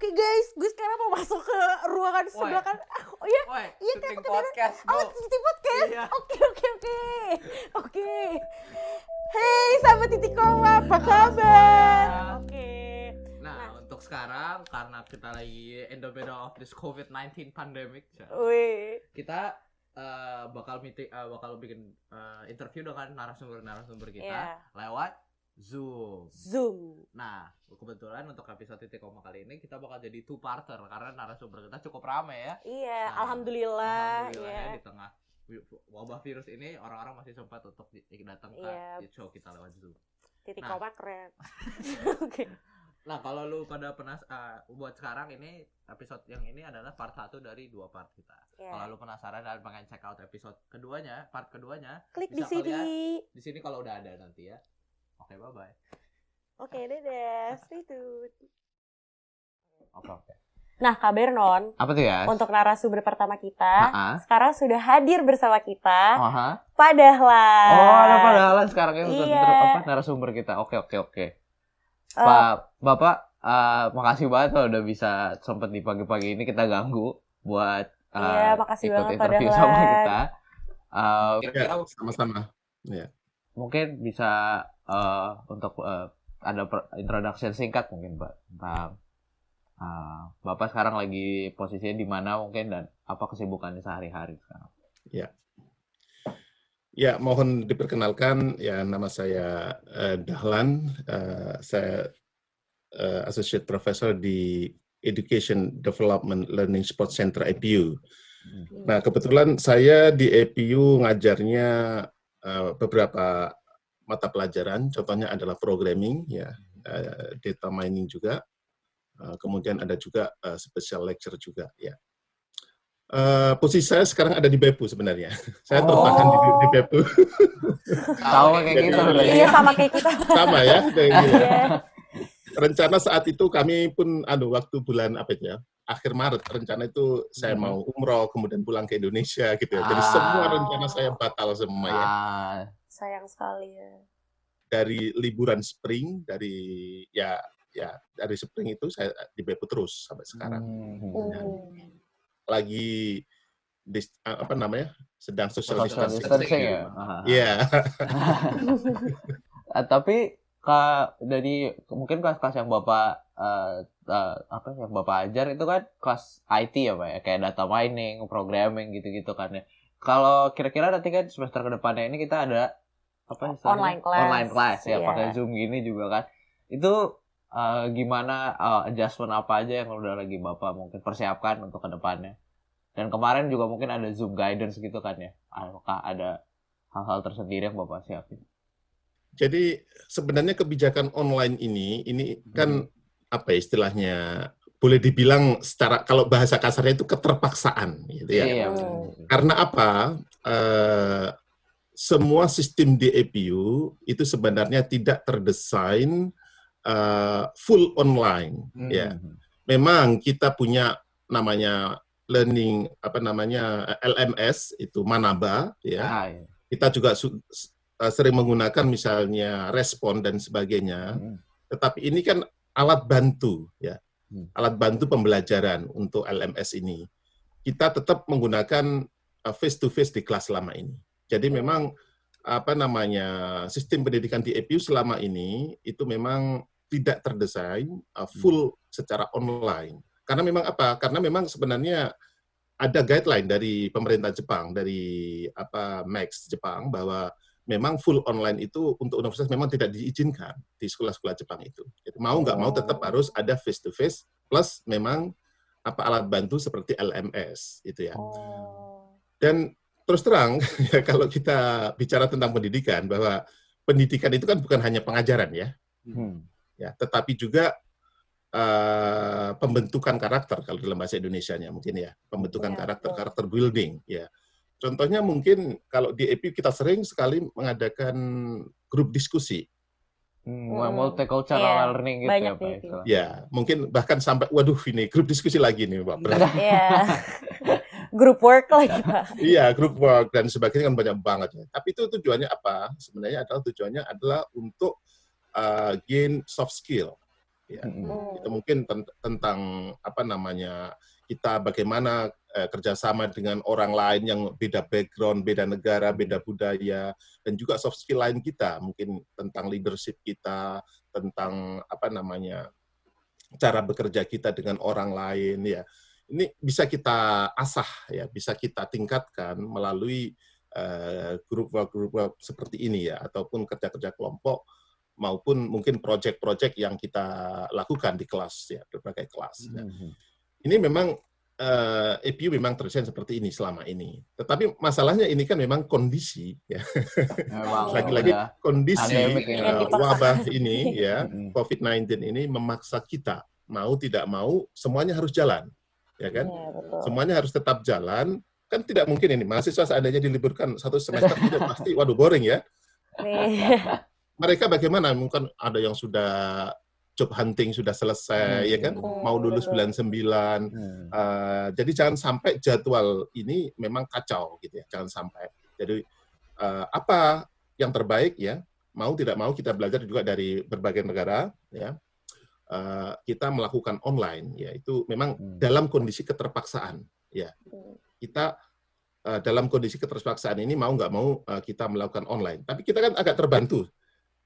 Oke guys, gue sekarang mau masuk ke ruangan sebelah kan. Oh iya, Woi, iya syuting kan podcast, Oh. Titi podcast. Iya. Oke, oke, oke. Oke. Hey, sahabat Titik Koma, apa kabar? Oke. Nah, untuk sekarang karena kita lagi in the middle of this COVID-19 pandemic, Wih. kita eh, bakal meeting eh, bakal bikin eh, interview dengan narasumber-narasumber kita Iya. lewat Zoom. Zoom. Nah, kebetulan untuk episode titik koma kali ini kita bakal jadi two parter karena narasumber kita cukup rame ya. Iya, Nah, alhamdulillah. Alhamdulillah Iya. ya, di tengah wabah virus ini orang-orang masih sempat untuk datang ke Iya. show kita lewat Zoom. Titik Nah. koma keren. Oke. Nah, kalau lu pada penas eh, buat sekarang ini episode yang ini adalah part satu dari dua part kita. Iya. Kalau lu penasaran dan pengen check out episode keduanya, part keduanya Klik di sini. di sini kalau udah ada nanti ya. Oke, bye bye. Oke, dadah. Stay tune. Oke, oke. Nah, Kak Bernon, Apa tuh ya? untuk narasumber pertama kita, Ah, sekarang sudah hadir bersama kita, Aha. Pak Dahlan. Oh, ada padahalan sekarang ini untuk Iya. untuk apa narasumber kita. Oke, oke, oke. Eh, Pak, Bapak, eh, makasih banget loh udah bisa sempet di pagi-pagi ini kita ganggu buat eh, Iya, makasih ikut banget, Pak interview Dahlan. sama kita. Eh, Ya, sama-sama. Mungkin bisa eh, untuk eh, ada introduction singkat mungkin Pak tentang eh, Bapak sekarang lagi posisinya di mana mungkin dan apa kesibukannya sehari-hari sekarang. Ya, mohon diperkenalkan ya nama saya eh, Dahlan. Eh, saya eh, Associate Professor di Education Development Learning Support Center APU. Nah, kebetulan saya di APU ngajarnya eh, beberapa mata pelajaran, contohnya adalah programming, ya, eh, data mining juga, Eh, kemudian ada juga eh, special lecture juga, ya. Eh, posisi saya sekarang ada di BEPU sebenarnya. Saya Oh. tertahan di, di BEPU. Tahu kayak Jadi- gitu berarti. Iya, sama kayak kita. Sama ya, kayak gitu ya. Iya. Rencana saat itu kami pun, anu, waktu bulan apa itu ya, akhir Maret rencana itu saya Mhm. mau umroh kemudian pulang ke Indonesia gitu ya. Jadi Ah. semua rencana saya batal semua ya. Ah, Sayang sekali ya. Dari liburan spring dari ya ya dari spring itu saya di BEPU terus sampai sekarang. hmm. Hmm. Lagi dis- apa namanya? sedang social Social distancing. ya. Ah. Iya. Ah, tapi kak dari mungkin kelas-kelas yang bapak eh, eh, apa yang bapak ajar itu kan kelas IT ya pak ya kayak data mining, programming gitu-gitu kan ya. Kalau kira-kira nanti kan semester ke depannya ini kita ada apa istilahnya? Online class. online class ya Iya. pakai zoom gini juga kan. Itu eh, gimana eh, adjustment apa aja yang udah lagi bapak mungkin persiapkan untuk ke depannya? Dan kemarin juga mungkin ada zoom guidance gitu kan ya. Apakah ada hal-hal tersendiri yang bapak siapin? Jadi sebenarnya kebijakan online ini ini kan apa ya istilahnya boleh dibilang secara kalau bahasa kasarnya itu keterpaksaan gitu ya. Iya. Hmm. Karena apa? Eh, semua sistem di APU itu sebenarnya tidak terdesain eh, full online. Hmm. Ya, memang kita punya namanya learning apa namanya LMS itu Manaba ya. Ah, iya. Kita juga eh, sering menggunakan misalnya respon dan sebagainya. Hmm. Tetapi ini kan alat bantu ya. Hmm. Alat bantu pembelajaran untuk LMS ini. Kita tetap menggunakan face to face di kelas selama ini. Jadi memang apa namanya sistem pendidikan di EPU selama ini itu memang tidak terdesain uh, full secara online. Karena memang apa? Karena memang sebenarnya ada guideline dari pemerintah Jepang dari apa Max Jepang bahwa memang full online itu untuk universitas memang tidak diizinkan di sekolah-sekolah Jepang itu. Jadi mau nggak mau tetap Oh. harus ada face to face plus memang apa alat bantu seperti LMS itu ya. Oh. Dan terus terang ya kalau kita bicara tentang pendidikan bahwa pendidikan itu kan bukan hanya pengajaran ya, Hmm. ya, tetapi juga eh, pembentukan karakter kalau dalam bahasa Indonesianya mungkin ya, pembentukan Iya, karakter, betul. karakter building ya. Contohnya mungkin kalau di EPI kita sering sekali mengadakan grup diskusi. Hmm, Hmm. multicultural Iya, learning gitu banyak ya Pak. itu. Ya, mungkin bahkan sampai waduh ini grup diskusi lagi nih Pak. Berat. Iya. Group work lagi, Pak. Iya, group work dan sebagainya kan banyak banget ya. Tapi itu tujuannya apa? Sebenarnya adalah tujuannya adalah untuk uh, gain soft skill. ya. Itu mungkin tent- tentang apa namanya kita bagaimana eh, kerjasama dengan orang lain yang beda background, beda negara, beda budaya, dan juga soft skill lain kita, mungkin tentang leadership kita, tentang apa namanya cara bekerja kita dengan orang lain, ya. Ini bisa kita asah, ya, bisa kita tingkatkan melalui eh, grup seperti ini ya, ataupun kerja-kerja kelompok maupun mungkin proyek-proyek yang kita lakukan di kelas ya berbagai kelas. Nah, Mhm. Ini memang eh, EPU memang terdesain seperti ini selama ini. Tetapi masalahnya ini kan memang kondisi ya. Memang Lagi-lagi udah kondisi dipaksa. wabah ini ya Mm-mm. COVID-19 ini memaksa kita mau tidak mau semuanya harus jalan. Ya kan? Betul. Semuanya harus tetap jalan. Kan tidak mungkin ini mahasiswa seandainya diliburkan satu semester tidak pasti waduh boring ya. Nih. Mereka bagaimana? Mungkin ada yang sudah job hunting sudah selesai Hmm. ya kan? Mau lulus bulan 9 Hmm. Uh, jadi jangan sampai jadwal ini memang kacau gitu ya, jangan sampai. Jadi uh, apa yang terbaik ya, mau tidak mau kita belajar juga dari berbagai negara ya. Uh, kita melakukan online ya itu memang Hmm. dalam kondisi keterpaksaan ya. Kita uh, dalam kondisi keterpaksaan ini mau nggak mau uh, kita melakukan online. Tapi kita kan agak terbantu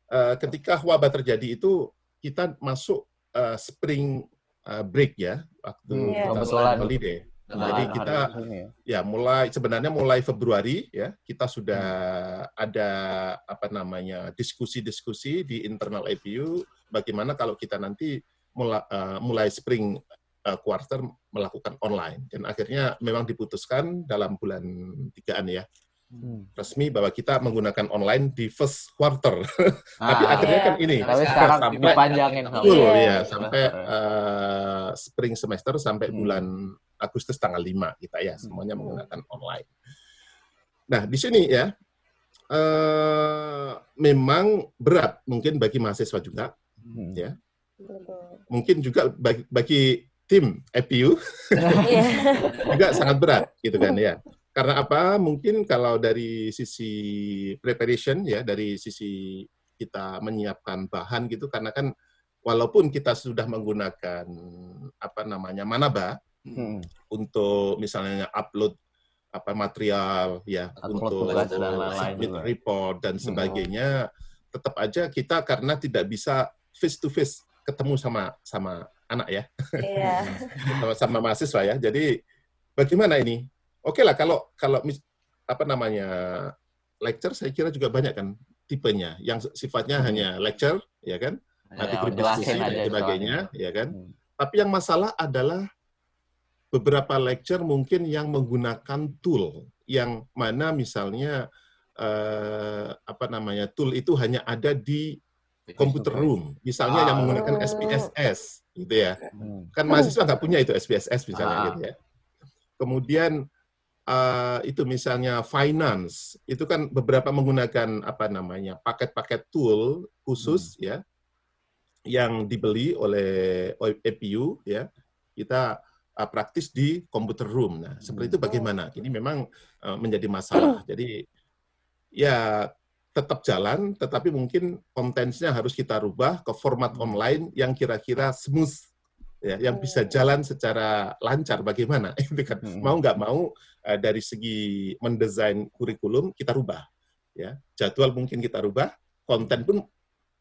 Uh, ketika wabah terjadi itu kita masuk uh, spring uh, break ya waktu Hmm, kita kebetulan. holiday. Nah, Jadi kita ini ya. ya mulai sebenarnya mulai Februari ya kita sudah ada apa namanya diskusi-diskusi di internal APU bagaimana kalau kita nanti mulai, mulai spring uh, quarter melakukan online dan akhirnya memang diputuskan dalam bulan tigaan ya Hmm. Resmi bahwa kita menggunakan online di first quarter. Tapi Ah, akhirnya Iya. kan ini tapi sekarang sampai dipanjangin Betul Iya. ya sampai uh, spring semester sampai Hmm. bulan Agustus tanggal 5 kita ya semuanya Hmm. menggunakan online. Nah, di sini ya eh memang berat mungkin bagi mahasiswa juga, Hmm. ya. Betul. Mungkin juga bagi, bagi tim EPU Iya. juga sangat berat gitu kan ya. Karena apa? Mungkin kalau dari sisi preparation ya, dari sisi kita menyiapkan bahan gitu karena kan walaupun kita sudah menggunakan apa namanya Manaba Hmm. untuk misalnya upload apa material ya Upload untuk tugas dan lain-lain submit juga. report dan sebagainya tetap aja kita karena tidak bisa face to face ketemu sama sama anak ya Iya. sama, sama mahasiswa ya jadi bagaimana ini oke lah kalau kalau mis- apa namanya lecture saya kira juga banyak kan tipenya yang sifatnya Hmm. hanya lecture ya kan nanti Ya, diskusi dan sebagainya ya kan Hmm. tapi yang masalah adalah beberapa lecture mungkin yang menggunakan tool yang mana misalnya eh, apa namanya tool itu hanya ada di computer room, misalnya yang Ah. menggunakan Oh. SPSS, gitu ya. Hmm. Kan mahasiswa nggak punya itu SPSS misalnya Ah. gitu ya. Kemudian eh, itu misalnya finance, itu kan beberapa menggunakan apa namanya paket-paket tool khusus ya yang dibeli oleh EPU ya. Kita uh, praktis di computer room. Nah, seperti itu bagaimana? Ini memang uh, menjadi masalah. Jadi ya tetap jalan, tetapi mungkin kontennya harus kita rubah ke format online yang kira-kira smooth, ya, yang bisa jalan secara lancar. Bagaimana? Itu kan Hmm. mau nggak mau uh, dari segi mendesain kurikulum kita rubah, ya jadwal mungkin kita rubah, konten pun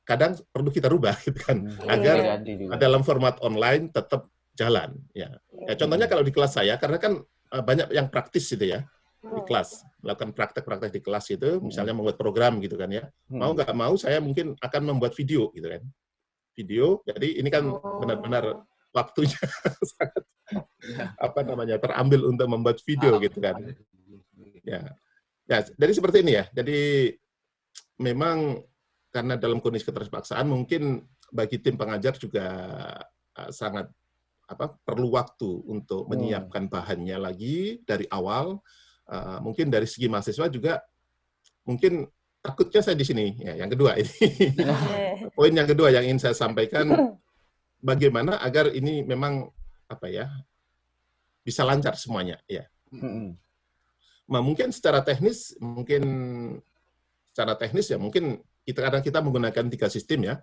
kadang perlu kita rubah, gitu kan, Hmm. agar juga. dalam format online tetap jalan. Ya, Ya, contohnya kalau di kelas saya, karena kan uh, banyak yang praktis gitu ya di kelas, melakukan praktek-praktek di kelas itu, misalnya membuat program gitu kan ya. Hmm. Mau nggak mau saya mungkin akan membuat video gitu kan. Video, jadi ini kan Oh. benar-benar waktunya sangat apa namanya terambil untuk membuat video gitu kan. Ya, ya jadi seperti ini ya. Jadi memang karena dalam kondisi keterpaksaan mungkin bagi tim pengajar juga uh, sangat apa perlu waktu untuk Hmm. menyiapkan bahannya lagi dari awal. Uh, mungkin dari segi mahasiswa juga mungkin takutnya saya di sini ya. Yang kedua ini Iya. poin yang kedua yang ingin saya sampaikan bagaimana agar ini memang apa ya bisa lancar semuanya ya. Hmm. Nah, mungkin secara teknis, mungkin secara teknis ya mungkin kita kadang kita menggunakan tiga sistem ya,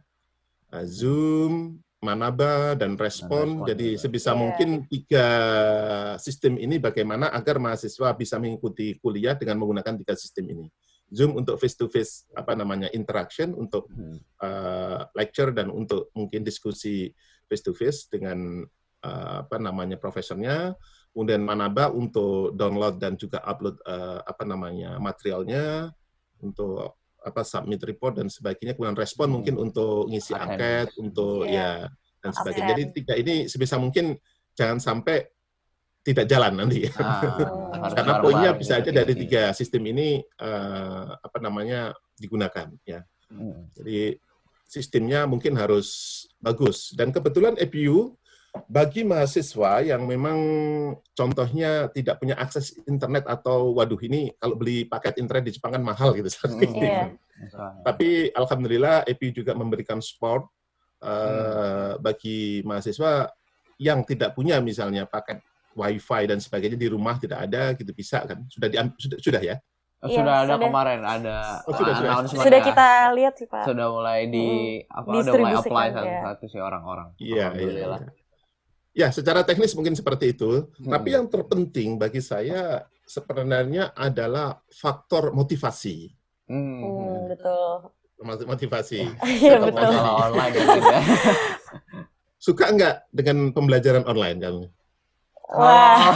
Uh, Zoom, Manaba dan respon. respon Jadi juga. sebisa Iya. mungkin tiga sistem ini bagaimana agar mahasiswa bisa mengikuti kuliah dengan menggunakan tiga sistem ini. Zoom untuk face to face apa namanya interaction untuk uh, lecture dan untuk mungkin diskusi face to face dengan uh, apa namanya profesornya. Kemudian Manaba untuk download dan juga upload uh, apa namanya materialnya untuk apa submit report dan sebagainya. Kemudian respon Hmm. mungkin untuk ngisi angket, untuk Iya. ya dan sebagainya. Jadi tiga ini sebisa mungkin jangan sampai tidak jalan nanti. ya. Ah, Karena poinnya bisa gitu, aja dari tiga sistem ini eh, apa namanya digunakan ya. Hmm. Jadi sistemnya mungkin harus bagus. Dan kebetulan EPU bagi mahasiswa yang memang contohnya tidak punya akses internet atau waduh ini kalau beli paket internet di Jepang kan mahal gitu. Hmm. Iya. Tapi alhamdulillah EPU juga memberikan support Hmm. eh, bagi mahasiswa yang tidak punya misalnya paket wifi dan sebagainya di rumah tidak ada gitu bisa kan sudah diam sudah, sudah ya Oh, Iya, sudah ada sudah. kemarin ada Oh, sudah, sudah. Sudah ya. kita lihat sih Pak. sudah mulai di apa udah mulai apply ya. satu-satu sih orang-orang. Iya, iya. Iya. Ya, secara teknis mungkin seperti itu. Hmm. Tapi yang terpenting bagi saya sebenarnya adalah faktor motivasi. Hmm. Hmm, betul. Motivasi. Iya betul. masalah online ya, gitu ya. Suka enggak dengan pembelajaran online kamu? Wah.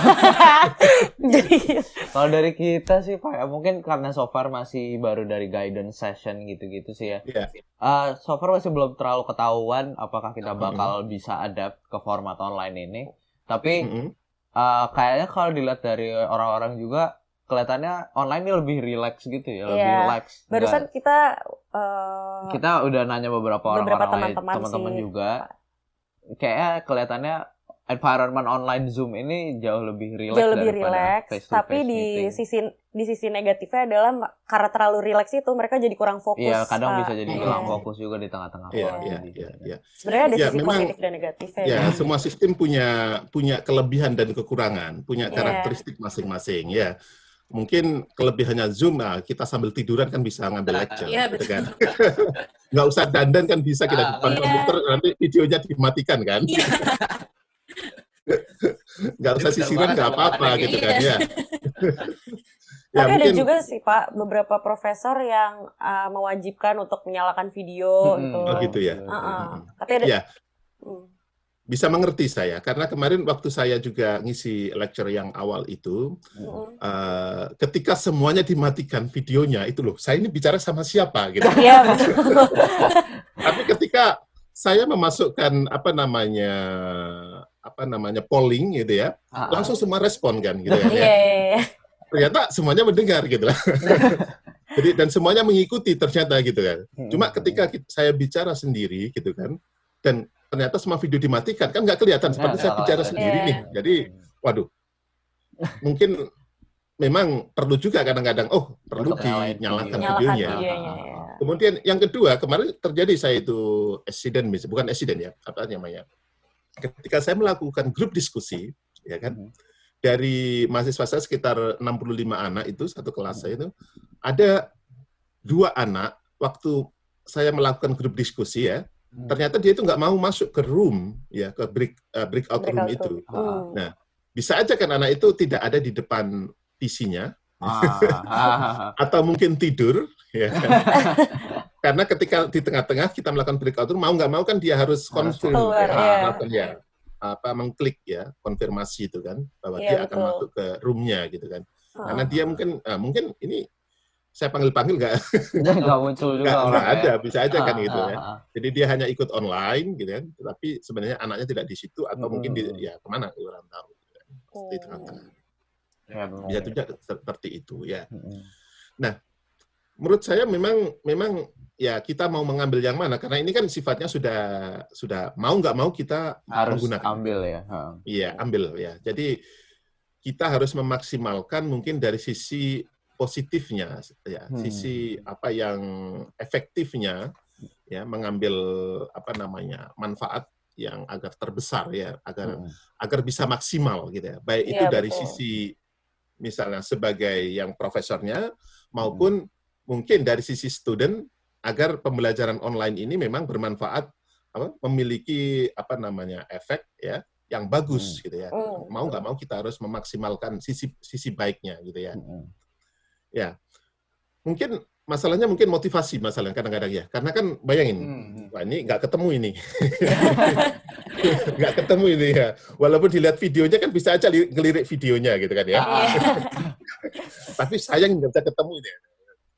Jadi Kalau dari kita sih Pak, ya mungkin karena so far masih baru dari guidance session gitu-gitu sih ya. Iya. Eh, so far masih belum terlalu ketahuan apakah kita Hmm. bakal bisa adapt ke format online ini. Tapi Mm-mm. eh, kayaknya kalau dilihat dari orang-orang juga kelihatannya online ini lebih relax gitu ya, lebih Iya. relax. barusan Nggak- kita eh, kita udah nanya beberapa Beberapa orang-orang lain, teman-teman teman-teman sih. juga. Kayaknya kelihatannya environment online Zoom ini jauh lebih relax jauh lebih face-to-face tapi di meeting. sisi di sisi negatifnya adalah karena terlalu relax itu mereka jadi kurang fokus. Iya, kadang Pak. bisa jadi Iya. hilang fokus juga di tengah-tengah. Iya, iya, iya, iya. Sebenarnya ada Ya, sisi memang- positif dan negatifnya. Ya, ya. semua sistem punya punya kelebihan dan kekurangan, punya Iya. karakteristik masing-masing ya. Mungkin kelebihannya Zoom, nah, kita sambil tiduran kan bisa ngambil lecture, Iya, gitu kan. Nggak usah dandan kan bisa kita di depan Iya. komputer nanti videonya dimatikan kan. Nggak usah sisiran nggak apa-apa ada gitu kan ya. Tapi ada mungkin- juga sih Pak beberapa profesor yang uh, mewajibkan untuk menyalakan video Mm-mm. gitu. Oh, gitu ya. Uh-uh. Tapi ada. Iya. Hmm. bisa mengerti saya karena kemarin waktu saya juga ngisi lecture yang awal itu Mm-mm. eh, ketika semuanya dimatikan videonya itu loh saya ini bicara sama siapa gitu Iya betul. tapi ketika saya memasukkan apa namanya apa namanya polling gitu ya Ah, ah. langsung semua respon kan gitu Iya. kan ya. iya, iya. ternyata semuanya mendengar gitu lah jadi dan semuanya mengikuti ternyata gitu kan Hmm. cuma ketika kita- saya bicara sendiri gitu kan dan ternyata semua video dimatikan kan nggak kelihatan seperti Nggak saya bicara sendiri Iya. nih jadi waduh mungkin memang perlu juga kadang-kadang oh perlu Untuk dinyalakan video. Nyalakan videonya videonya. ya. kemudian yang kedua kemarin terjadi saya itu accident mis- bukan accident ya apa namanya ketika saya melakukan grup diskusi ya kan Mhm. dari mahasiswa saya sekitar 65 anak itu satu kelas saya itu ada dua anak waktu saya melakukan grup diskusi ya Hmm. ternyata dia itu nggak mau masuk ke room ya ke break uh, breakout room Breakout itu room. Hmm. Nah, bisa aja kan anak itu tidak ada di depan PC-nya Ah, ah, atau mungkin tidur ya kan? karena ketika di tengah-tengah kita melakukan breakout room mau nggak mau kan dia harus confirm keluar, ya, melakukan ya apa mengklik ya konfirmasi itu kan bahwa Iya, dia akan betul. masuk ke roomnya gitu kan karena Ah. dia mungkin ah, mungkin ini saya panggil-panggil nggak nggak muncul juga nggak nggak orang ada ya. bisa aja kan Ah, gitu ah, ya ah. jadi dia hanya ikut online gitu kan tapi sebenarnya anaknya tidak di situ atau mungkin di, Hmm. ya ke mana orang tahu gitu kan. di Hmm. tengah-tengah Ya, bisa juga seperti itu ya Mm-mm. menurut saya memang memang ya kita mau mengambil yang mana karena ini kan sifatnya sudah sudah mau nggak mau kita harus menggunakan ambil ya. Iya ambil ya jadi kita harus memaksimalkan mungkin dari sisi positifnya ya Hmm. sisi apa yang efektifnya ya mengambil apa namanya manfaat yang agar terbesar ya agar Mm-mm. agar bisa maksimal gitu ya baik itu Iya, dari betul. sisi misalnya sebagai yang profesornya maupun mungkin dari sisi student agar pembelajaran online ini memang bermanfaat apa memiliki apa namanya efek ya yang bagus Hmm. gitu ya. Hmm. Mau nggak mau kita harus memaksimalkan sisi sisi baiknya gitu ya. Mm-mm. Mungkin masalahnya mungkin motivasi masalahnya kadang-kadang ya. Karena kan bayangin, Hmm. wah ini nggak ketemu ini, nggak ketemu ini ya. Walaupun dilihat videonya kan bisa aja li- ngelirik videonya gitu kan ya. Ah. Tapi sayang nggak bisa ketemu ini.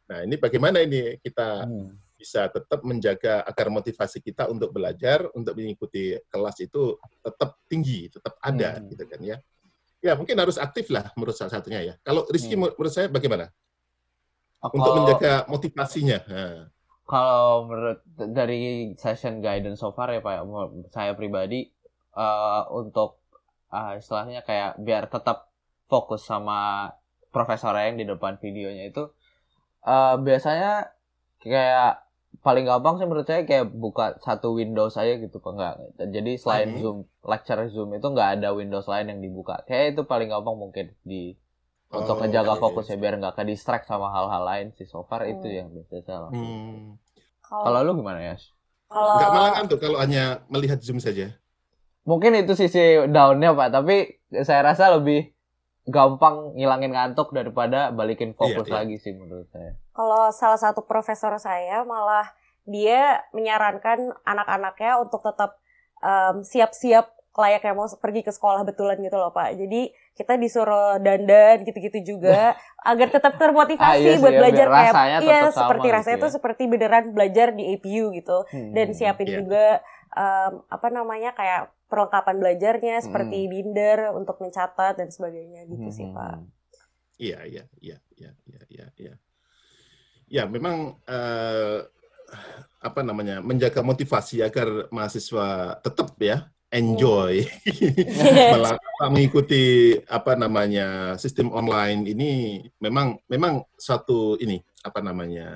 Nah ini bagaimana ini kita Hmm. bisa tetap menjaga agar motivasi kita untuk belajar, untuk mengikuti kelas itu tetap tinggi, tetap ada, Hmm. gitu kan ya. Ya mungkin harus aktif lah menurut salah satunya ya. Kalau Rizky Hmm. menurut saya bagaimana untuk kalau- menjaga motivasinya? Nah, Kalau menurut dari session guidance so far ya Pak, menurut saya pribadi eh, untuk ah, istilahnya kayak biar tetap fokus sama profesor yang di depan videonya itu eh, biasanya kayak paling gampang sih menurut saya kayak buka satu Windows aja gitu Pak enggak. Jadi selain Mhm. Zoom lecture Zoom itu nggak ada Windows lain yang dibuka. Kayak itu paling gampang mungkin di untuk Oh, ngejaga oke. fokus ya biar nggak ke distract sama hal-hal lain sih so far itu Hmm. yang biasanya saya lakukan. hmm, Kalau Kalau lu gimana ya? kalau nggak malah ngantuk kalau hanya melihat Zoom saja. Mungkin itu sisi downnya pak, tapi saya rasa lebih gampang ngilangin ngantuk daripada balikin fokus Iya, iya. lagi sih menurut saya. kalau salah satu profesor saya malah dia menyarankan anak-anaknya untuk tetap em, siap-siap layaknya mau pergi ke sekolah betulan gitu loh Pak. Jadi kita disuruh dandan gitu-gitu juga agar tetap termotivasi Ah, iya sih, buat ya, belajar kayak rasanya iya sama seperti gitu rasanya ya. tuh seperti beneran belajar di APU gitu dan Hmm. siapin Iya. juga em, apa namanya kayak perlengkapan belajarnya seperti Hmm. binder untuk mencatat dan sebagainya gitu sih Hmm. Pak. Iya, iya, iya, iya, iya, iya, iya. Ya, memang eh, apa namanya menjaga motivasi agar mahasiswa tetap ya enjoy Mela- mengikuti apa namanya sistem online ini memang memang suatu ini apa namanya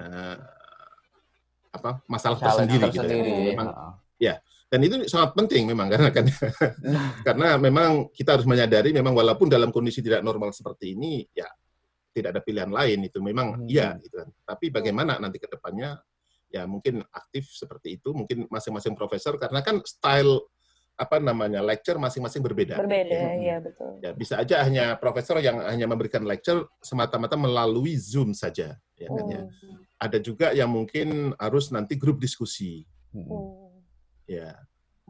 apa masalah Challenge tersendiri, gitu ya. tersendiri. Memang ya. Dan itu sangat penting memang karena kan karena memang kita harus menyadari memang walaupun dalam kondisi tidak normal seperti ini ya tidak ada pilihan lain itu memang Hmm. iya gitu kan tapi bagaimana nanti ke depannya ya mungkin aktif seperti itu mungkin masing-masing profesor karena kan style apa namanya lecture masing-masing berbeda Berbeda Ya. ya betul. ya bisa aja hanya profesor yang hanya memberikan lecture semata-mata melalui zoom saja ya kan ya Hmm. ada juga yang mungkin harus nanti grup diskusi Hmm. Ya,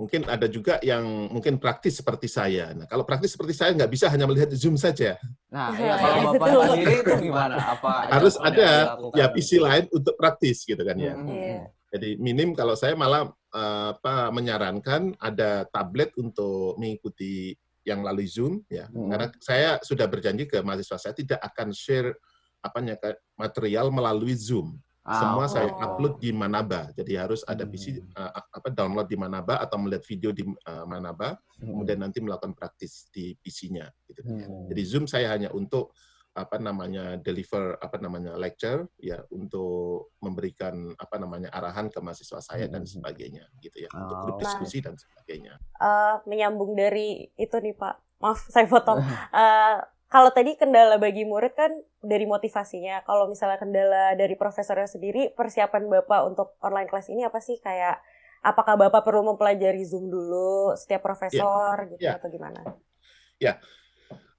mungkin ada juga yang mungkin praktis seperti saya. Nah, kalau praktis seperti saya nggak bisa hanya melihat Zoom saja. Nah, Iya, iya kalau iya, bapak sendiri itu gimana? Apa Harus ada ya PC lain untuk praktis gitu kan ya. Hmm. Jadi minim kalau saya malah eh, apa menyarankan ada tablet untuk mengikuti yang melalui Zoom ya. Hmm. Karena saya sudah berjanji ke mahasiswa saya tidak akan share apanya ke- material melalui Zoom. Ah, Semua saya Oh. upload di Manaba. Jadi harus ada Hmm. PC eh, apa download di Manaba atau melihat video di eh, Manaba. Hmm. kemudian nanti melakukan praktis di PC-nya gitu. Hmm. Jadi Zoom saya hanya untuk apa namanya deliver apa namanya lecture ya untuk memberikan apa namanya arahan ke mahasiswa saya dan Hmm. sebagainya gitu ya untuk Oh. grup diskusi dan sebagainya. Eh, menyambung dari itu nih Pak. Maaf saya potong. Eh, kalau tadi kendala bagi murid kan dari motivasinya. Kalau misalnya kendala dari profesornya sendiri, persiapan Bapak untuk online kelas ini apa sih? Kayak apakah Bapak perlu mempelajari Zoom dulu setiap profesor gitu ya. atau gimana?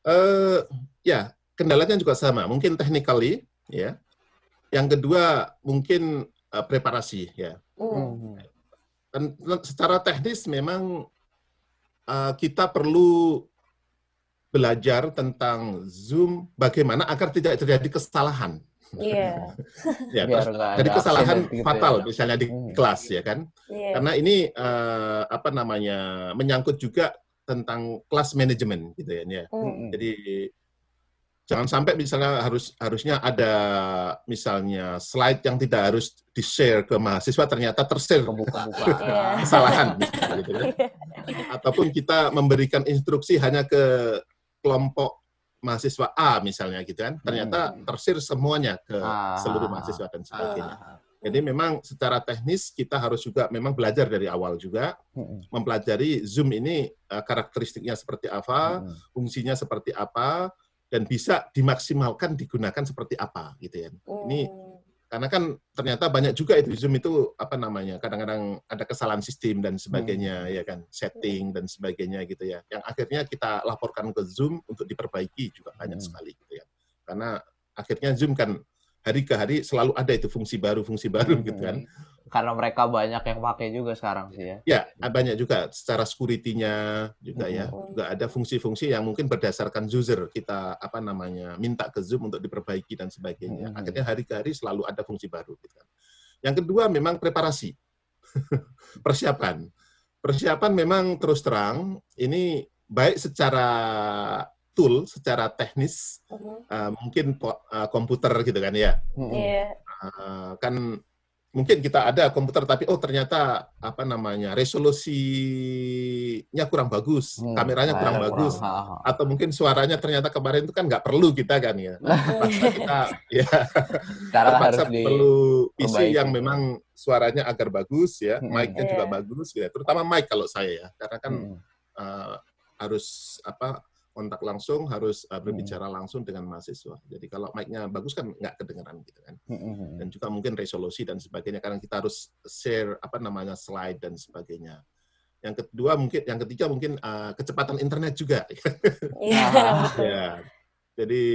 Eh ya kendalanya juga sama, mungkin technically ya. Yang kedua mungkin eh, preparasi ya. Dan secara teknis memang eh, kita perlu belajar tentang Zoom bagaimana agar tidak terjadi kesalahan. Iya. Ya, jadi kesalahan gitu fatal ya. misalnya di Hmm. kelas ya kan. Iya. Karena ini eh, apa namanya menyangkut juga tentang kelas manajemen gitu ya. ya. Hmm. Jadi jangan sampai misalnya harus harusnya ada misalnya slide yang tidak harus di-share ke mahasiswa ternyata ter-share Kebuka-buka. Iya. kesalahan gitu kan. Ataupun kita memberikan instruksi hanya ke kelompok mahasiswa A misalnya gitu kan. Ternyata Hmm. tersir semuanya ke Ah. seluruh mahasiswa dan sebagainya. Ah. Jadi memang secara teknis kita harus juga memang belajar dari awal juga Hmm. mempelajari Zoom ini eh, karakteristiknya seperti apa, Hmm. fungsinya seperti apa, dan bisa dimaksimalkan digunakan seperti apa gitu ya. Ini Hmm. Karena kan ternyata banyak juga itu Zoom itu apa namanya kadang-kadang ada kesalahan sistem dan sebagainya hmm. ya kan setting dan sebagainya gitu ya yang akhirnya kita laporkan ke Zoom untuk diperbaiki juga banyak hmm. sekali gitu ya karena akhirnya Zoom kan hari ke hari selalu ada itu fungsi baru fungsi baru hmm. gitu kan karena mereka banyak yang pakai juga sekarang sih ya. Ya, banyak juga secara security-nya juga ya. Hmm. Juga ada fungsi-fungsi yang mungkin berdasarkan user kita apa namanya minta ke Zoom untuk diperbaiki dan sebagainya. Hmm. Akhirnya hari ke hari selalu ada fungsi baru gitu kan. Yang kedua memang preparasi. Persiapan. Persiapan memang terus terang ini baik secara tool, secara teknis, uh -huh. uh, mungkin uh, komputer gitu kan ya. Yeah. Uh, kan mungkin kita ada komputer tapi oh ternyata apa namanya resolusinya kurang bagus, hmm, kameranya kurang ya, bagus, kurang. atau mungkin suaranya ternyata kemarin itu kan nggak perlu kita kan ya, terpaksa kita ya terpaksa perlu PC yang memang suaranya agar bagus ya, hmm, mic-nya yeah. juga iya. bagus ya, terutama mic kalau saya ya, karena kan hmm. uh, harus apa kontak langsung harus uh, berbicara hmm. langsung dengan mahasiswa. Jadi kalau mic-nya bagus kan nggak kedengeran gitu kan. Hmm, hmm, hmm. Dan juga mungkin resolusi dan sebagainya karena kita harus share apa namanya slide dan sebagainya. Yang kedua mungkin yang ketiga mungkin uh, kecepatan internet juga. Iya. ya. Jadi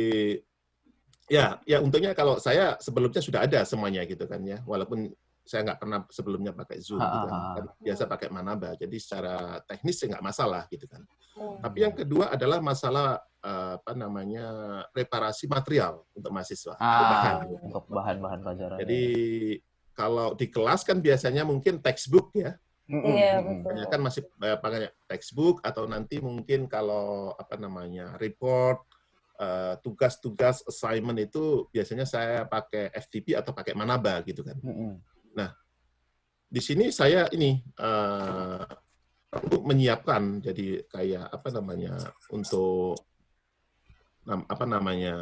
ya ya untungnya kalau saya sebelumnya sudah ada semuanya gitu kan ya. Walaupun saya nggak pernah sebelumnya pakai Zoom gitu kan. kan. Biasa pakai Manaba. Jadi secara teknis nggak masalah gitu kan. Hmm. Tapi yang kedua adalah masalah uh, apa namanya reparasi material untuk mahasiswa. Ah, bahan. Untuk bahan-bahan pelajaran. Jadi kalau di kelas kan biasanya mungkin textbook ya. Iya betul. kan masih pakai textbook atau nanti mungkin kalau apa namanya report eh, tugas-tugas uh, assignment itu biasanya saya pakai FTP atau pakai Manaba gitu kan. Mm -hmm. Di sini saya ini uh, untuk menyiapkan jadi kayak apa namanya untuk apa namanya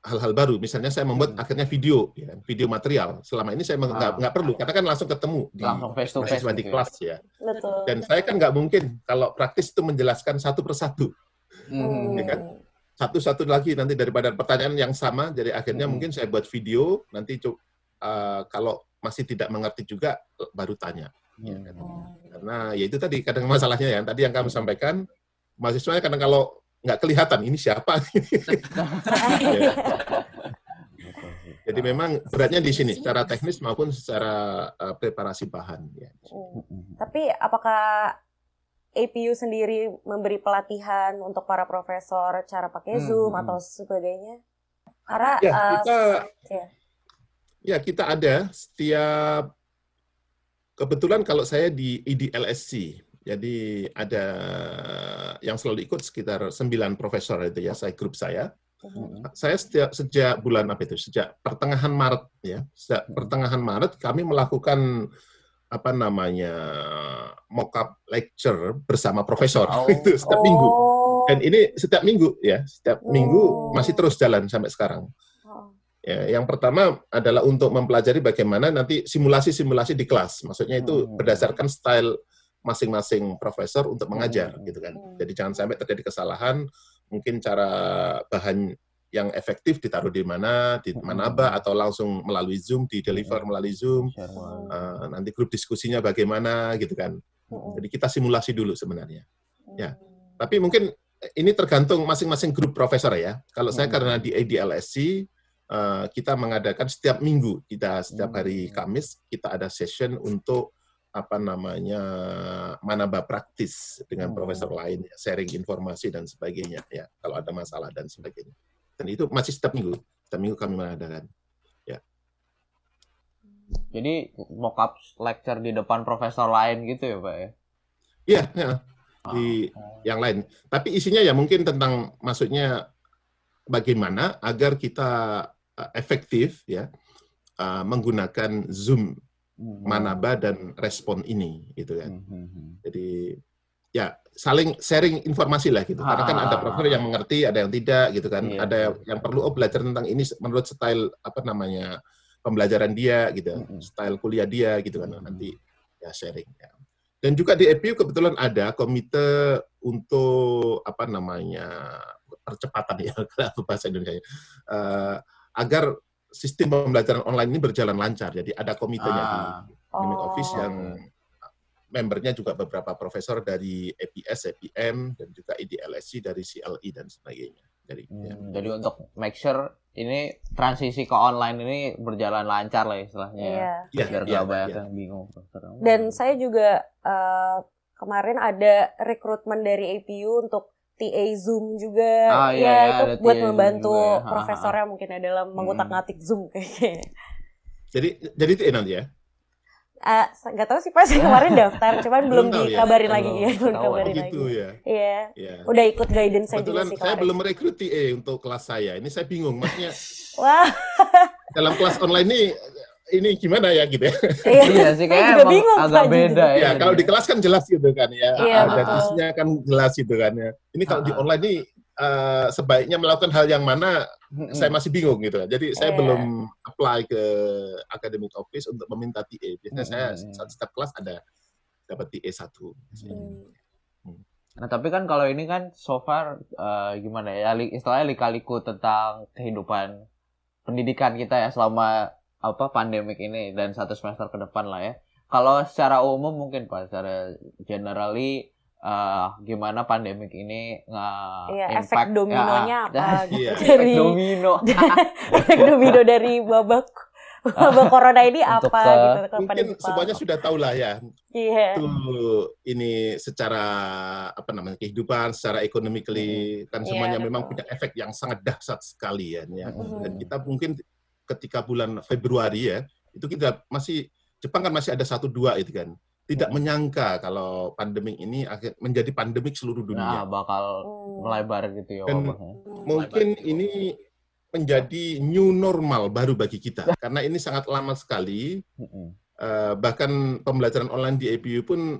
hal-hal baru. Misalnya saya membuat hmm. akhirnya video, ya, video material. Selama ini saya nggak ah. nggak perlu, karena kan langsung ketemu di langsung face to face di kelas ya. Betul. Dan saya kan nggak mungkin kalau praktis itu menjelaskan satu persatu, hmm. ya kan? Satu-satu lagi nanti daripada pertanyaan yang sama, jadi akhirnya hmm. mungkin saya buat video. Nanti uh, kalau masih tidak mengerti juga baru tanya. Ya, kan? oh. Karena ya itu tadi kadang masalahnya ya. Tadi yang kami sampaikan mahasiswanya kadang kalau nggak kelihatan ini siapa. ya. Jadi memang beratnya di sini, secara teknis maupun secara uh, preparasi bahan. Ya. Hmm. Tapi apakah APU sendiri memberi pelatihan untuk para profesor cara pakai hmm, Zoom hmm. atau sebagainya? Karena ya, kita, uh, ya. Ya, kita ada setiap kebetulan kalau saya di IDLSC, jadi ada yang selalu ikut sekitar sembilan profesor itu ya, saya grup saya. Hmm. Saya setiap sejak bulan apa itu? Sejak pertengahan Maret ya. Sejak hmm. pertengahan Maret kami melakukan apa namanya mock-up lecture bersama profesor oh. itu setiap minggu. Dan ini setiap minggu ya, setiap minggu masih terus jalan sampai sekarang. Ya, yang pertama adalah untuk mempelajari bagaimana nanti simulasi-simulasi di kelas. Maksudnya itu hmm. berdasarkan style masing-masing profesor untuk mengajar, hmm. gitu kan. Hmm. Jadi jangan sampai terjadi kesalahan. Mungkin cara bahan yang efektif ditaruh di mana, di Manaba atau langsung melalui Zoom, di deliver melalui Zoom. Uh, nanti grup diskusinya bagaimana, gitu kan. Jadi kita simulasi dulu sebenarnya. Ya, tapi mungkin ini tergantung masing-masing grup profesor ya. Kalau saya karena di ADLSC Eh, kita mengadakan setiap minggu kita setiap hari hmm. Kamis kita ada session untuk apa namanya manaba praktis dengan hmm. profesor lain sharing informasi dan sebagainya ya kalau ada masalah dan sebagainya dan itu masih setiap minggu setiap minggu kami mengadakan ya jadi mock-up lecture di depan profesor lain gitu ya pak ya iya ya, di oh. yang lain tapi isinya ya mungkin tentang maksudnya bagaimana agar kita Uh, efektif ya uh, menggunakan Zoom hmm. Manaba dan respon ini gitu kan. Hmm, hmm, Jadi ya saling sharing informasi lah gitu. Karena kan ada ah. profesor yang mengerti, ada yang tidak gitu kan. Iya. Ada yang perlu oh belajar tentang ini menurut style apa namanya pembelajaran dia gitu, style kuliah dia gitu kan. Nanti ya sharing ya. Dan juga di EPU kebetulan ada komite untuk apa namanya percepatan ya bahasa Indonesia. Uh, agar sistem pembelajaran online ini berjalan lancar. Jadi ada komitenya di Ah. Academic Oh. Office yang membernya juga beberapa profesor dari APS, APM, dan juga IDLSC dari CLI dan sebagainya. Jadi, ya. Hmm, Jadi untuk make sure ini transisi ke online ini berjalan lancar lah istilahnya ya. Iya. Ya, Biar ya, gak banyak ya. yang bingung. Dan saya juga eh, kemarin ada rekrutmen dari APU untuk TA Zoom juga. Ah, iya, ya, iya, itu ada buat TA membantu juga ya. Profesornya mungkin ya dalam mengutak-ngatik Zoom kayaknya. Jadi, jadi itu nanti ya. Eh, nggak tahu sih pas kemarin daftar, cuman belum tahu ya. dikabarin Belum lagi ya, belum ketahuan. Oh dikabarin lagi. gitu ya. Iya, Ya. udah ikut guidance saya juga sih saya belum merekrut TA untuk kelas saya. Ini saya bingung, maksudnya Wah, dalam kelas online ini ini gimana ya gitu ya. iya, Iya sih Saya kayaknya juga bingung, agak beda ya. Ya, kalau di kelas kan jelas gitu kan ya. Iya, Ada disnya kan jelas gitu kan ya. Ini kalau di Ah. online ini eh, sebaiknya melakukan hal yang mana Mm-mm. saya masih bingung gitu. Jadi saya Iya. belum apply ke academic office untuk meminta TA. Biasanya saya Mm-mm. saat setiap kelas ada dapat TA satu. Hmm. Nah tapi kan kalau ini kan so far eh, gimana ya istilahnya lika-liku tentang kehidupan pendidikan kita ya selama apa pandemik ini dan satu semester ke depan lah ya. Kalau secara umum mungkin pak secara generally eh, gimana pandemik ini Iya, nge-impact efek dominonya ya, apa gitu Iya. efek dari domino efek domino dari babak wabah corona ini Untuk apa ke- gitu kepada Mungkin Jepang. semuanya sudah tahu lah ya. Iya. Itu ini secara apa namanya kehidupan, secara economically kan Iya, semuanya betul. memang punya efek yang sangat dahsyat sekali ya. ya. Mm-mm. Dan kita mungkin ketika bulan Februari ya, itu kita masih Jepang kan masih ada satu dua itu kan. Tidak Mm. menyangka kalau pandemi ini akhir menjadi pandemik seluruh nah dunia. bakal Hmm. melebar gitu ya Dan- wabahnya. Mungkin ini menjadi new normal baru bagi kita karena ini sangat lama sekali. Eh, bahkan pembelajaran online di APU pun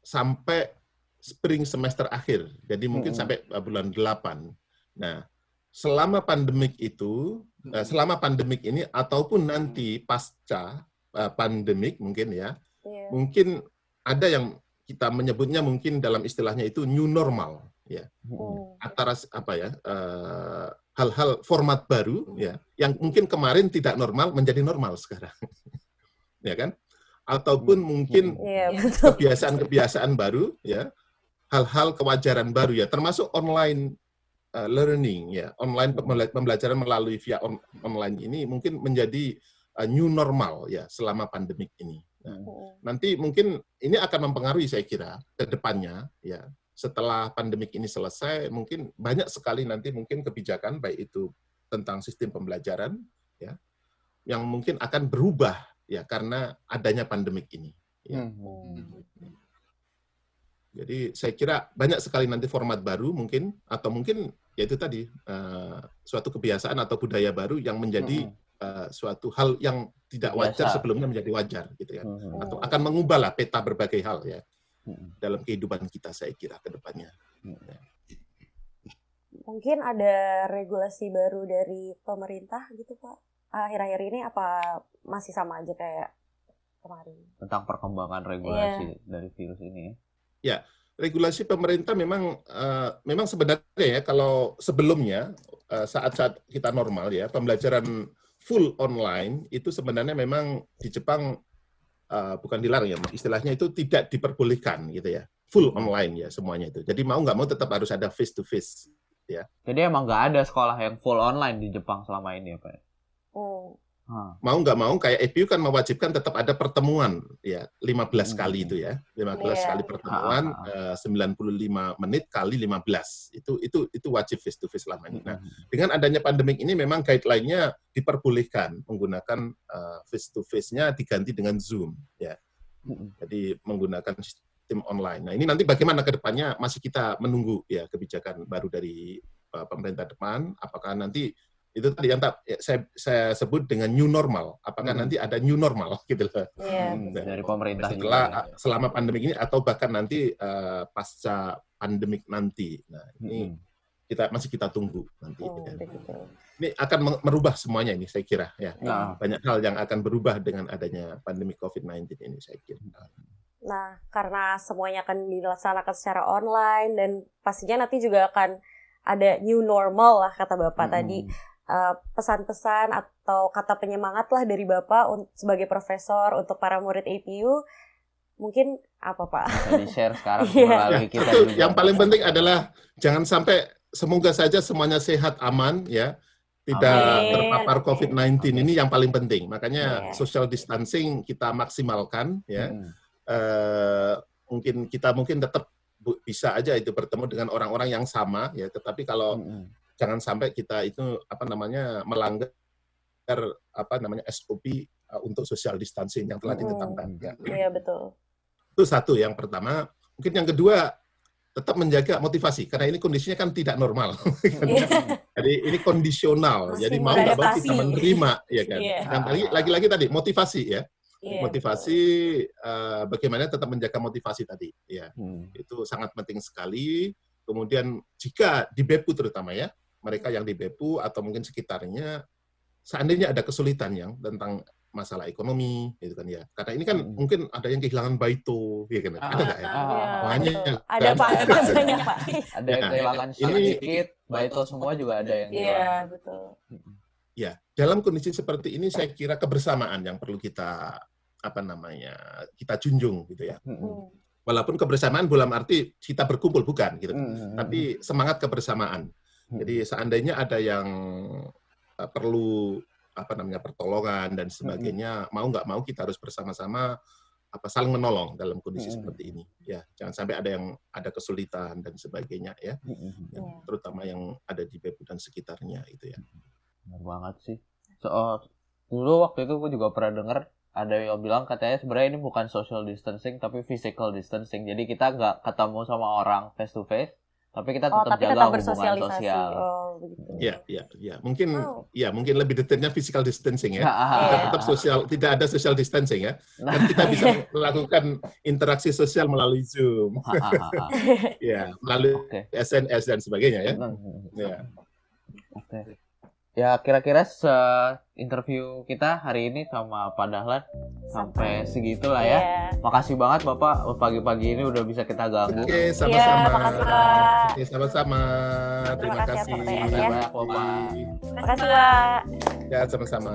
sampai spring semester akhir. Jadi mungkin sampai eh, bulan 8. Nah, selama pandemik itu, eh, selama pandemik ini ataupun nanti pasca eh, pandemik mungkin ya, Iya. mungkin ada yang kita menyebutnya mungkin dalam istilahnya itu new normal ya. Hmm. antara apa ya eh, hal-hal format baru ya yang mungkin kemarin tidak normal menjadi normal sekarang ya kan ataupun mungkin Iya, kebiasaan-kebiasaan baru ya hal-hal kewajaran baru ya termasuk online uh, learning ya online pembela- pembelajaran melalui via on- online ini mungkin menjadi uh, new normal ya selama pandemik ini Nah, Hmm. nanti mungkin ini akan mempengaruhi saya kira ke depannya ya setelah pandemik ini selesai mungkin banyak sekali nanti mungkin kebijakan baik itu tentang sistem pembelajaran ya yang mungkin akan berubah ya karena adanya pandemik ini ya. Hmm. Jadi saya kira banyak sekali nanti format baru mungkin atau mungkin ya itu tadi eh, suatu kebiasaan atau budaya baru yang menjadi eh, suatu hal yang tidak wajar Biasa. sebelumnya menjadi wajar gitu ya. Atau akan mengubah lah peta berbagai hal ya dalam kehidupan kita saya kira ke depannya. Mungkin ada regulasi baru dari pemerintah gitu Pak. Akhir-akhir ini apa masih sama aja kayak kemarin? tentang perkembangan regulasi dari virus ini. Regulasi pemerintah memang eh, memang sebenarnya ya kalau sebelumnya eh, saat-saat kita normal ya pembelajaran full online itu sebenarnya memang di Jepang eh, bukan dilarang ya istilahnya itu tidak diperbolehkan gitu ya. Full online ya semuanya itu. Jadi mau nggak mau tetap harus ada face to face Jadi emang nggak ada sekolah yang full online di Jepang selama ini ya Pak? Hmm. Hah. mau nggak mau kayak EPU kan mewajibkan tetap ada pertemuan ya 15 Hmm. kali itu ya 15 Iya. kali pertemuan Ah, eh, 95 menit kali 15 itu itu itu wajib face to face selama ini nah Mm-mm. dengan adanya pandemik ini memang guideline-nya diperbolehkan menggunakan face to face-nya diganti dengan Zoom ya. Mm-mm. Jadi menggunakan sistem online. Nah, ini nanti bagaimana ke depannya masih kita menunggu ya kebijakan baru dari uh, pemerintah depan apakah nanti itu tadi yang tak, ya, saya saya sebut dengan new normal. Apakah Hmm. nanti ada new normal gitu loh. Iya. Hmm, Nah, dari pemerintah Setelah juga. selama pandemik ini atau bahkan nanti uh, pasca pandemik nanti. Nah, ini Mm-mm. kita masih kita tunggu nanti. Hmm, ya. Ini akan merubah semuanya ini saya kira ya. Nah, Banyak hal yang akan berubah dengan adanya pandemi COVID-19 ini saya kira. Nah, karena semuanya akan dilaksanakan secara online dan pastinya nanti juga akan ada new normal lah kata Bapak mm-mm. tadi. Uh, pesan-pesan atau kata penyemangat lah dari Bapak sebagai profesor untuk para murid APU mungkin apa Pak? Bisa di-share sekarang yeah. melalui kita juga. Yang paling penting adalah jangan sampai semoga saja semuanya sehat aman ya. Tidak Amin. terpapar COVID-19 ini yang paling penting. Makanya yeah. social distancing kita maksimalkan ya. Hmm. Uh, mungkin kita mungkin tetap bisa aja itu bertemu dengan orang-orang yang sama ya, tetapi kalau hmm. Jangan sampai kita itu apa namanya melanggar apa namanya SOP uh, untuk social distancing yang telah ditetapkan. Hmm. Ya. Iya betul. Itu satu yang pertama. Mungkin yang kedua tetap menjaga motivasi karena ini kondisinya kan tidak normal. Yeah. Jadi ini kondisional. Masih Jadi mau nggak mau kita menerima, ya kan. Yeah. Dan tadi lagi-lagi tadi motivasi ya. Yeah. Motivasi uh, bagaimana tetap menjaga motivasi tadi, ya. Hmm. Itu sangat penting sekali. Kemudian jika di Bepu terutama ya, mereka yang di Bepu atau mungkin sekitarnya seandainya ada kesulitan yang tentang masalah ekonomi gitu kan ya. Karena ini kan hmm. mungkin ada yang kehilangan baito ya kan ah, ada nggak ya? ah, banyak ada kan? pak ada banyak pak. Ada yang nah, kehilangan ini, sedikit baito semua juga ada yang iya betul. Ya dalam kondisi seperti ini saya kira kebersamaan yang perlu kita apa namanya kita junjung gitu ya. Hmm. walaupun kebersamaan dalam arti kita berkumpul bukan gitu. Hmm. tapi semangat kebersamaan jadi seandainya ada yang uh, perlu apa namanya pertolongan dan sebagainya mm-hmm. mau nggak mau kita harus bersama-sama apa saling menolong dalam kondisi mm-hmm. seperti ini. Ya jangan sampai ada yang ada kesulitan dan sebagainya ya, mm-hmm. ya terutama yang ada di Bebu dan sekitarnya itu ya. Benar banget sih. So, dulu waktu itu gue juga pernah dengar ada yang bilang katanya sebenarnya ini bukan social distancing tapi physical distancing. Jadi kita nggak ketemu sama orang face to face tapi kita tetap oh, tapi jaga tetap hubungan sosial. Oh, begitu. Ya, ya, ya. Mungkin oh. ya mungkin lebih detailnya physical distancing ya. kita tetap sosial, tidak ada social distancing ya. Dan kita bisa melakukan interaksi sosial melalui Zoom. ya, melalui okay. SNS dan sebagainya ya. ya. Oke. Okay ya kira-kira se interview kita hari ini sama Pak Dahlan sampai, sampai segitulah ya. Yeah. Makasih banget Bapak pagi-pagi ini udah bisa kita ganggu. Oke, okay, sama-sama. Yeah, Oke, sama-sama. Terima, Terima kasih. Terima kasih banyak Bapak. Terima kasih Pak. Ya, sama-sama.